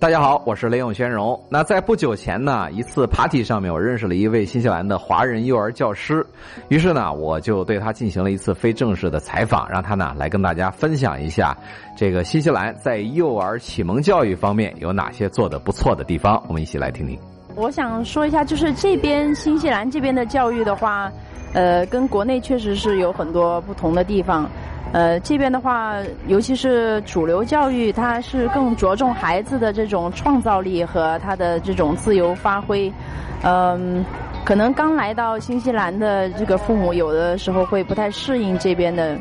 大家好，我是雷永轩荣。那在不久前呢，一次 party 上面，我认识了一位新西兰的华人幼儿教师，于是呢，我就对他进行了一次非正式的采访，让他呢来跟大家分享一下这个新西兰在幼儿启蒙教育方面有哪些做的不错的地方。我们一起来听听。我想说一下，就是这边新西兰这边的教育的话，呃，跟国内确实是有很多不同的地方。呃，这边的话，尤其是主流教育，它是更着重孩子的这种创造力和他的这种自由发挥。嗯，可能刚来到新西兰的这个父母，有的时候会不太适应这边的。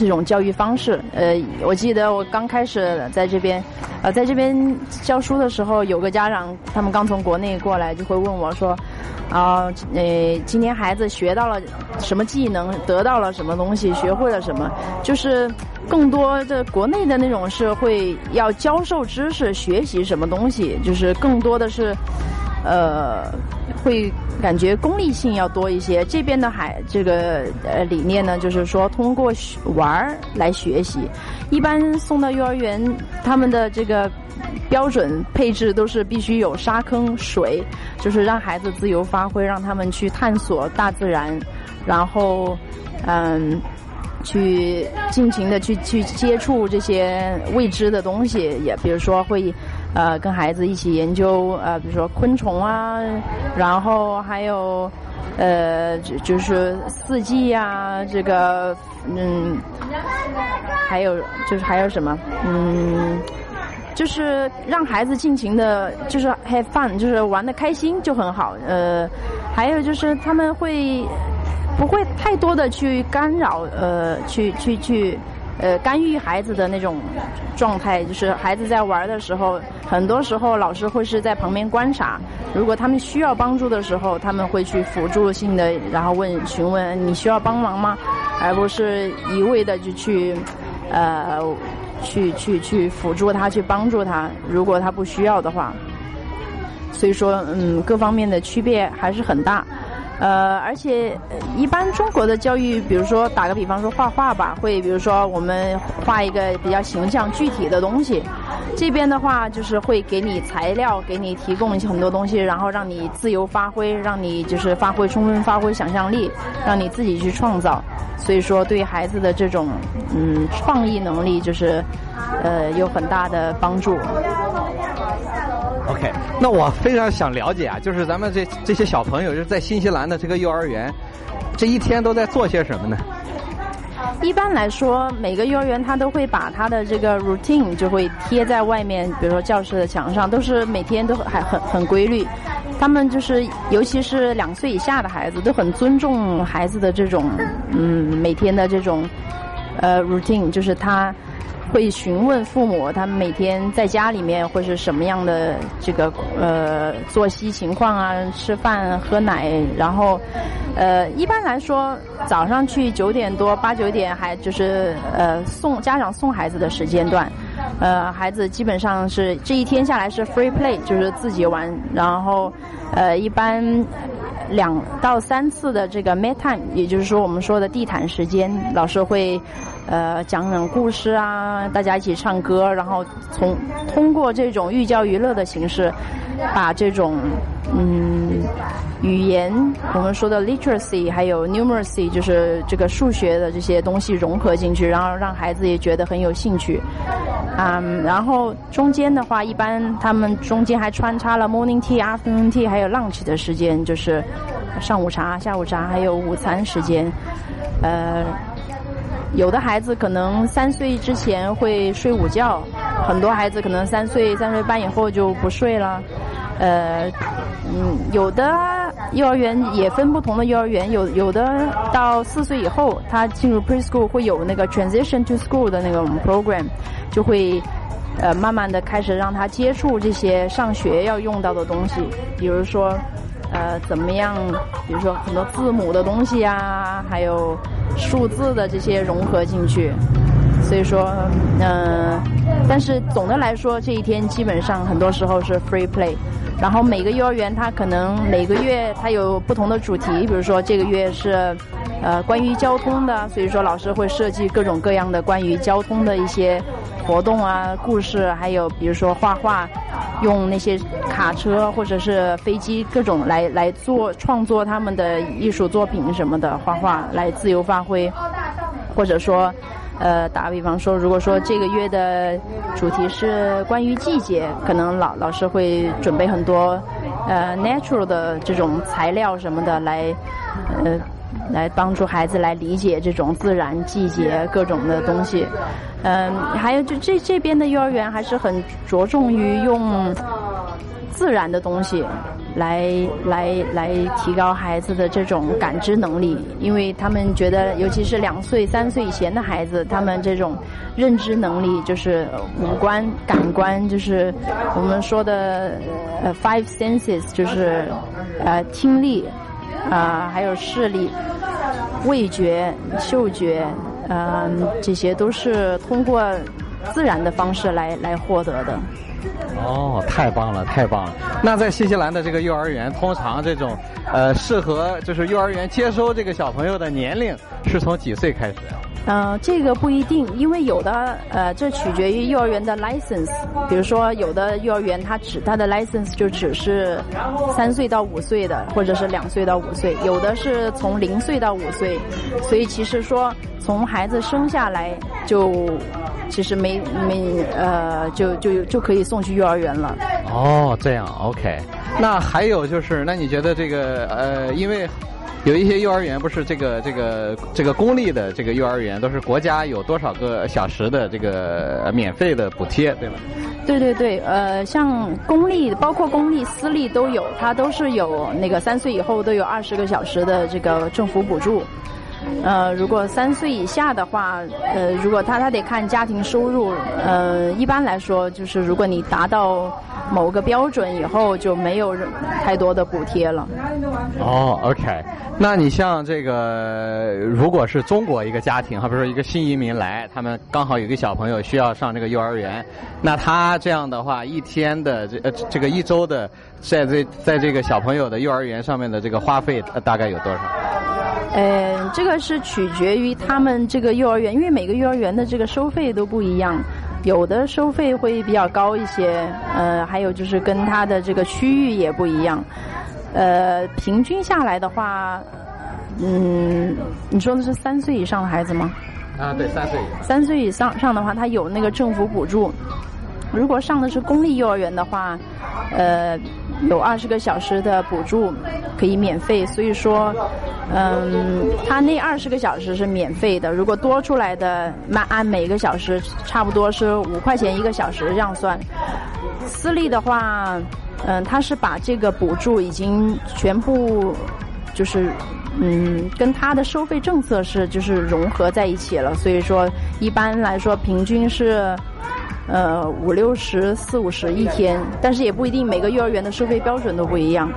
这种教育方式，呃，我记得我刚开始在这边，呃，在这边教书的时候，有个家长，他们刚从国内过来，就会问我说，啊，呃，今天孩子学到了什么技能，得到了什么东西，学会了什么？就是更多的国内的那种是会要教授知识，学习什么东西，就是更多的是。呃，会感觉功利性要多一些。这边的孩这个呃理念呢，就是说通过玩儿来学习。一般送到幼儿园，他们的这个标准配置都是必须有沙坑、水，就是让孩子自由发挥，让他们去探索大自然，然后嗯。去尽情的去去接触这些未知的东西，也比如说会，呃，跟孩子一起研究呃，比如说昆虫啊，然后还有，呃，就就是四季呀，这个嗯，还有就是还有什么嗯，就是让孩子尽情的，就是 have fun，就是玩的开心就很好。呃，还有就是他们会。不会太多的去干扰，呃，去去去，呃，干预孩子的那种状态。就是孩子在玩的时候，很多时候老师会是在旁边观察。如果他们需要帮助的时候，他们会去辅助性的，然后问询问你需要帮忙吗？而不是一味的就去，呃，去去去辅助他，去帮助他。如果他不需要的话，所以说，嗯，各方面的区别还是很大。呃，而且一般中国的教育，比如说打个比方说画画吧，会比如说我们画一个比较形象具体的东西，这边的话就是会给你材料，给你提供很多东西，然后让你自由发挥，让你就是发挥充分发挥想象力，让你自己去创造。所以说对孩子的这种嗯创意能力就是呃有很大的帮助。那我非常想了解啊，就是咱们这这些小朋友，就是在新西兰的这个幼儿园，这一天都在做些什么呢？一般来说，每个幼儿园他都会把他的这个 routine 就会贴在外面，比如说教室的墙上，都是每天都还很很规律。他们就是，尤其是两岁以下的孩子，都很尊重孩子的这种嗯每天的这种呃 routine，就是他。会询问父母，他们每天在家里面会是什么样的这个呃作息情况啊？吃饭喝奶，然后呃一般来说早上去九点多八九点还就是呃送家长送孩子的时间段，呃孩子基本上是这一天下来是 free play，就是自己玩，然后呃一般两到三次的这个 m e t time 也就是说我们说的地毯时间，老师会。呃，讲讲故事啊，大家一起唱歌，然后从通过这种寓教于乐的形式，把这种嗯语言我们说的 literacy 还有 numeracy，就是这个数学的这些东西融合进去，然后让孩子也觉得很有兴趣。嗯，然后中间的话，一般他们中间还穿插了 morning tea、afternoon tea，还有 lunch 的时间，就是上午茶、下午茶，还有午餐时间，呃。有的孩子可能三岁之前会睡午觉，很多孩子可能三岁、三岁半以后就不睡了。呃，嗯，有的幼儿园也分不同的幼儿园，有有的到四岁以后，他进入 preschool 会有那个 transition to school 的那种 program，就会呃慢慢的开始让他接触这些上学要用到的东西，比如说呃怎么样，比如说很多字母的东西啊，还有。数字的这些融合进去，所以说，嗯，但是总的来说，这一天基本上很多时候是 free play。然后每个幼儿园它可能每个月它有不同的主题，比如说这个月是呃关于交通的，所以说老师会设计各种各样的关于交通的一些活动啊、故事，还有比如说画画，用那些卡车或者是飞机各种来来做创作他们的艺术作品什么的，画画来自由发挥，或者说。呃，打比方说，如果说这个月的主题是关于季节，可能老老师会准备很多呃 natural 的这种材料什么的来呃来帮助孩子来理解这种自然季节各种的东西。嗯，还有就这这边的幼儿园还是很着重于用自然的东西。来来来，提高孩子的这种感知能力，因为他们觉得，尤其是两岁、三岁以前的孩子，他们这种认知能力，就是五官、感官，就是我们说的呃 five senses，就是呃听力啊，还有视力、味觉、嗅觉，嗯，这些都是通过自然的方式来来获得的。哦，太棒了，太棒了！那在新西兰的这个幼儿园，通常这种呃适合就是幼儿园接收这个小朋友的年龄是从几岁开始？嗯，这个不一定，因为有的呃，这取决于幼儿园的 license。比如说，有的幼儿园它只它的 license 就只是三岁到五岁的，或者是两岁到五岁；有的是从零岁到五岁。所以其实说，从孩子生下来就。其实没没呃，就就就可以送去幼儿园了。哦，这样 OK。那还有就是，那你觉得这个呃，因为有一些幼儿园不是这个这个这个公立的这个幼儿园都是国家有多少个小时的这个免费的补贴，对吗？对对对，呃，像公立包括公立私立都有，它都是有那个三岁以后都有二十个小时的这个政府补助。呃，如果三岁以下的话，呃，如果他他得看家庭收入，呃，一般来说就是如果你达到某个标准以后，就没有太多的补贴了。哦，OK，那你像这个，如果是中国一个家庭，哈，比如说一个新移民来，他们刚好有一个小朋友需要上这个幼儿园，那他这样的话，一天的这呃这个一周的在这在这个小朋友的幼儿园上面的这个花费大概有多少？呃，这个是取决于他们这个幼儿园，因为每个幼儿园的这个收费都不一样，有的收费会比较高一些，呃，还有就是跟它的这个区域也不一样，呃，平均下来的话，嗯，你说的是三岁以上的孩子吗？啊，对，三岁。三岁以上上的话，他有那个政府补助。如果上的是公立幼儿园的话，呃，有二十个小时的补助可以免费，所以说，嗯，他那二十个小时是免费的。如果多出来的，那按每个小时差不多是五块钱一个小时这样算。私立的话，嗯，他是把这个补助已经全部就是嗯，跟他的收费政策是就是融合在一起了，所以说一般来说平均是。呃，五六十、四五十一天，但是也不一定，每个幼儿园的收费标准都不一样。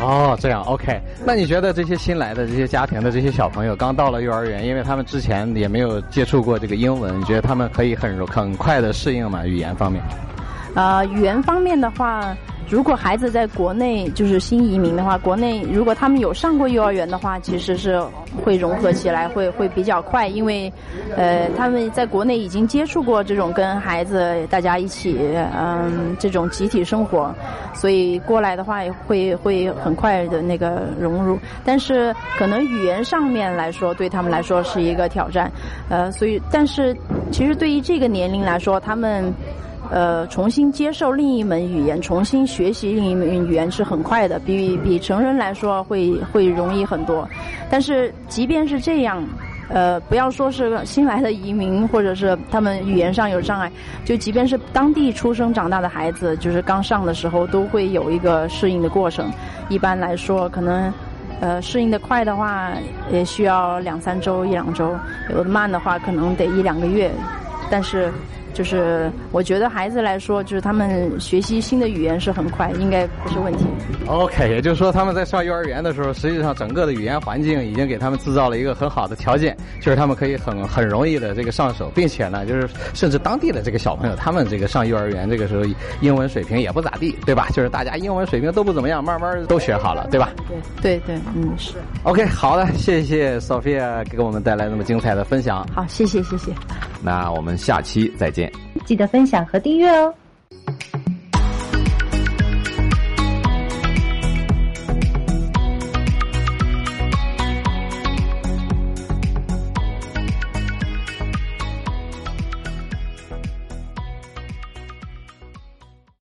哦，这样 OK。那你觉得这些新来的这些家庭的这些小朋友刚到了幼儿园，因为他们之前也没有接触过这个英文，你觉得他们可以很很快的适应吗？语言方面？啊，语言方面的话。如果孩子在国内就是新移民的话，国内如果他们有上过幼儿园的话，其实是会融合起来，会会比较快，因为，呃，他们在国内已经接触过这种跟孩子大家一起，嗯，这种集体生活，所以过来的话会会很快的那个融入。但是可能语言上面来说，对他们来说是一个挑战，呃，所以但是其实对于这个年龄来说，他们。呃，重新接受另一门语言，重新学习另一门语言是很快的，比比成人来说会会容易很多。但是即便是这样，呃，不要说是新来的移民，或者是他们语言上有障碍，就即便是当地出生长大的孩子，就是刚上的时候都会有一个适应的过程。一般来说，可能呃适应的快的话，也需要两三周、一两周；有的慢的话，可能得一两个月。但是。就是我觉得孩子来说，就是他们学习新的语言是很快，应该不是问题。OK，也就是说他们在上幼儿园的时候，实际上整个的语言环境已经给他们制造了一个很好的条件，就是他们可以很很容易的这个上手，并且呢，就是甚至当地的这个小朋友，他们这个上幼儿园这个时候英文水平也不咋地，对吧？就是大家英文水平都不怎么样，慢慢都学好了，对吧？对对对，嗯是。OK，好的，谢谢 Sophia 给我们带来那么精彩的分享。好，谢谢谢谢。那我们下期再见。记得分享和订阅哦。